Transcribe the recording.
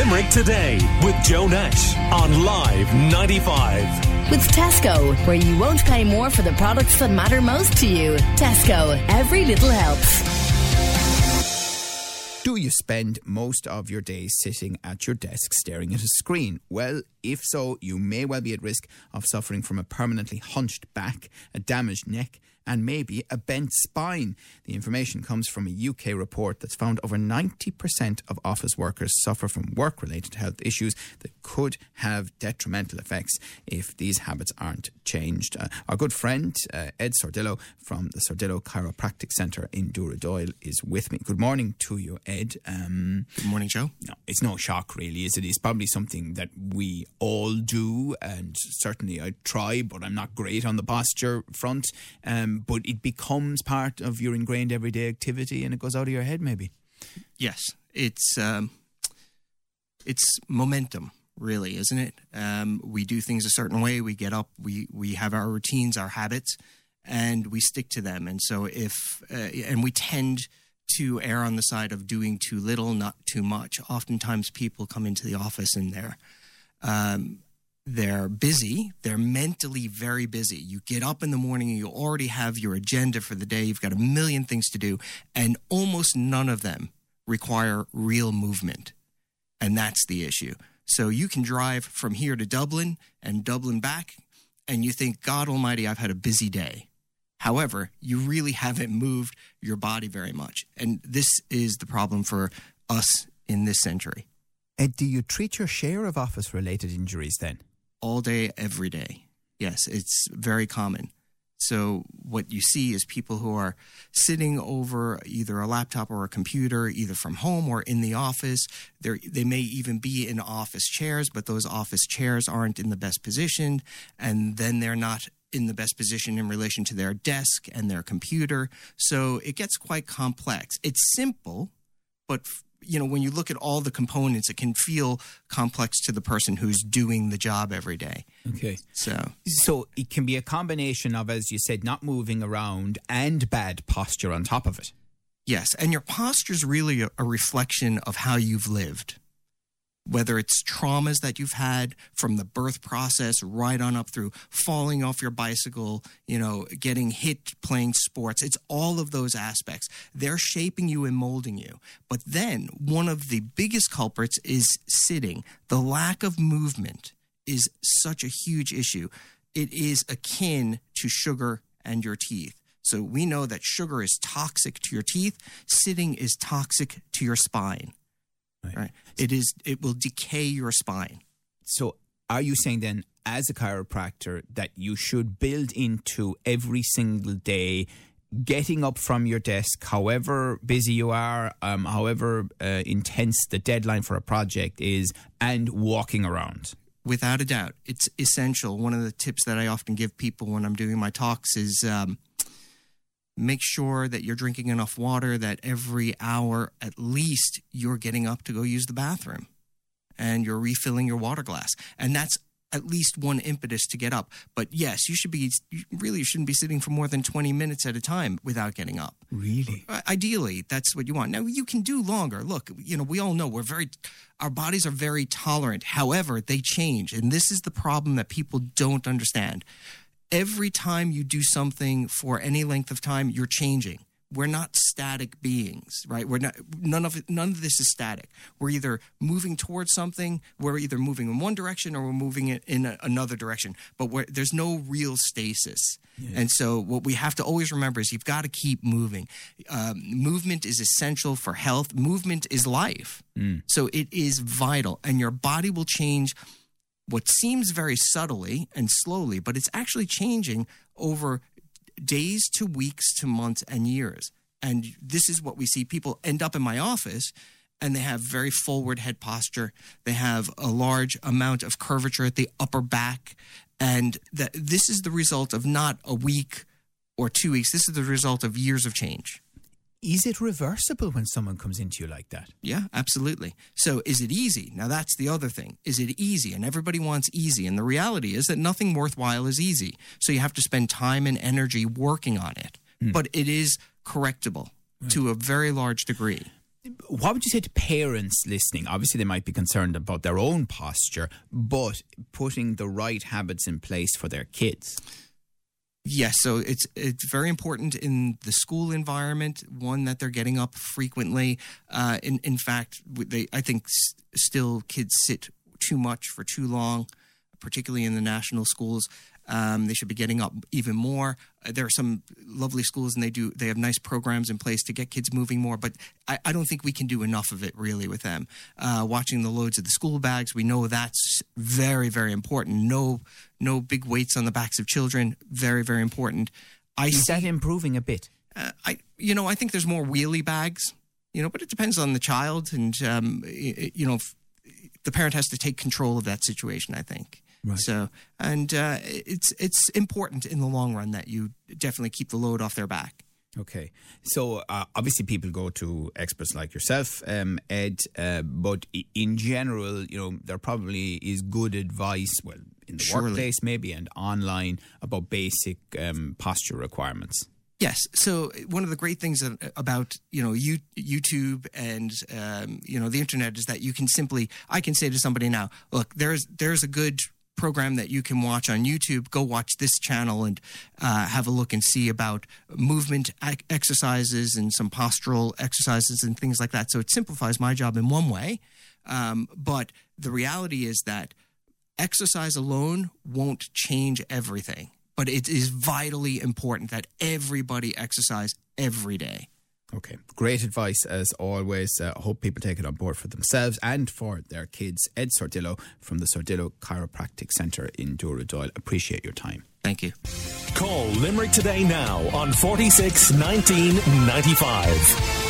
Limerick Today with Joe Nash on Live 95. With Tesco, where you won't pay more for the products that matter most to you. Tesco, every little helps. Do you spend most of your days sitting at your desk staring at a screen? Well, if so, you may well be at risk of suffering from a permanently hunched back, a damaged neck, and maybe a bent spine. The information comes from a UK report that's found over 90% of office workers suffer from work related health issues that could have detrimental effects if these habits aren't changed. Uh, our good friend, uh, Ed Sordillo from the Sordillo Chiropractic Centre in Dooradoyle is with me. Good morning to you, Ed. Um, Good morning, Joe. no, it's no shock, really, is it? It's probably something that we all do, and certainly I try, but I'm not great on the posture front. Um, but it becomes part of your ingrained everyday activity, and it goes out of your head, maybe. Yes, it's um, it's momentum, really, isn't it? Um, we do things a certain way. We get up. We we have our routines, our habits, and we stick to them. And so, if uh, and we tend to err on the side of doing too little, not too much. Oftentimes, people come into the office and they're um, they're busy. They're mentally very busy. You get up in the morning and you already have your agenda for the day. You've got a million things to do, and almost none of them require real movement. And that's the issue. So you can drive from here to Dublin and Dublin back, and you think, God Almighty, I've had a busy day. However, you really haven't moved your body very much. And this is the problem for us in this century. Ed, do you treat your share of office related injuries then? All day, every day. Yes, it's very common. So, what you see is people who are sitting over either a laptop or a computer, either from home or in the office. They're, they may even be in office chairs, but those office chairs aren't in the best position. And then they're not in the best position in relation to their desk and their computer. So, it gets quite complex. It's simple, but you know when you look at all the components it can feel complex to the person who's doing the job every day Okay. so So it can be a combination of, as you said, not moving around and bad posture on top of it. yes and your posture is really a, a reflection of how you've lived whether it's traumas that you've had from the birth process right on up through falling off your bicycle, you know, getting hit playing sports. It's all of those aspects. They're shaping you and molding you. But then one of the biggest culprits is sitting. The lack of movement is such a huge issue. It is akin to sugar and your teeth. So we know that sugar is toxic to your teeth, sitting is toxic to your spine. Right. It is it will decay your spine. So, are you saying then, as a chiropractor, that you should build into every single day getting up from your desk, however busy you are, um, however uh, intense the deadline for a project is, and walking around? Without a doubt, it's essential. One of the tips that I often give people when I'm doing my talks is um, make sure that you're drinking enough water, that every hour at least you're getting up to go use the bathroom and you're refilling your water glass. And that's at least one impetus to get up. But yes, you should be, you really shouldn't be sitting for more than 20 minutes at a time without getting up. Really? Ideally, that's what you want. Now, you can do longer. Look, you know, we all know we're very, our bodies are very tolerant. However, they change. And this is the problem that people don't understand. Every time you do something for any length of time, you're changing. We're not static beings, right? We're not, none of it, none of this is static. We're either moving towards something, we're either moving in one direction or we're moving it in a, another direction. But we're, there's no real stasis. And so, what we have to always remember is you've got to keep moving. Um, movement is essential for health. Movement is life. So it is vital, and your body will change what seems very subtly and slowly, but it's actually changing over days to weeks to months and years. And this is what we see people end up in my office and they have very forward head posture. They have a large amount of curvature at the upper back. And that this is the result of not a week or two weeks. This is the result of years of change. Is it reversible when someone comes into you like that? Yeah, absolutely. So, is it easy? Now, that's the other thing. Is it easy? And everybody wants easy. And the reality is that nothing worthwhile is easy. So, you have to spend time and energy working on it. Hmm. But it is correctable to a very large degree. what would you say to parents listening? Obviously, they might be concerned about their own posture, but putting the right habits in place for their kids. Yes, so it's it's very important in the school environment. One that they're getting up frequently. Uh, in in fact, they I think s- still kids sit too much for too long, particularly in the national schools. Um, they should be getting up even more. Uh, there are some lovely schools, and they do they have nice programs in place to get kids moving more. But I, I don't think we can do enough of it really with them. Uh, watching the loads of the school bags, we know that's very very important. No no big weights on the backs of children. Very very important. I Is see, that improving a bit? uh, I you know I think there's more wheelie bags. You know, but it depends on the child, and um, you know, the parent has to take control of that situation. I think. Right. So, and uh, it's it's important in the long run that you definitely keep the load off their back. Okay, so uh, obviously people go to experts like yourself, um, Ed, uh, but in general, you know, there probably is good advice, well, in the Surely. workplace maybe and online about basic um, posture requirements. Yes. So one of the great things about you know you, YouTube and um, you know the internet is that you can simply I can say to somebody now, look, there's there's a good program that you can watch on YouTube. Go watch this channel and uh, have a look and see about movement exercises and some postural exercises and things like that. So it simplifies my job in one way, um, but the reality is that exercise alone won't change everything, but it is vitally important that everybody exercise every day. Okay, great advice as always. Uh, hope people take it on board for themselves and for their kids. Ed Sordillo from the Sordillo Chiropractic Centre in Dooradoyle. Appreciate your time. Thank you. Call Limerick today now on 46 19 95.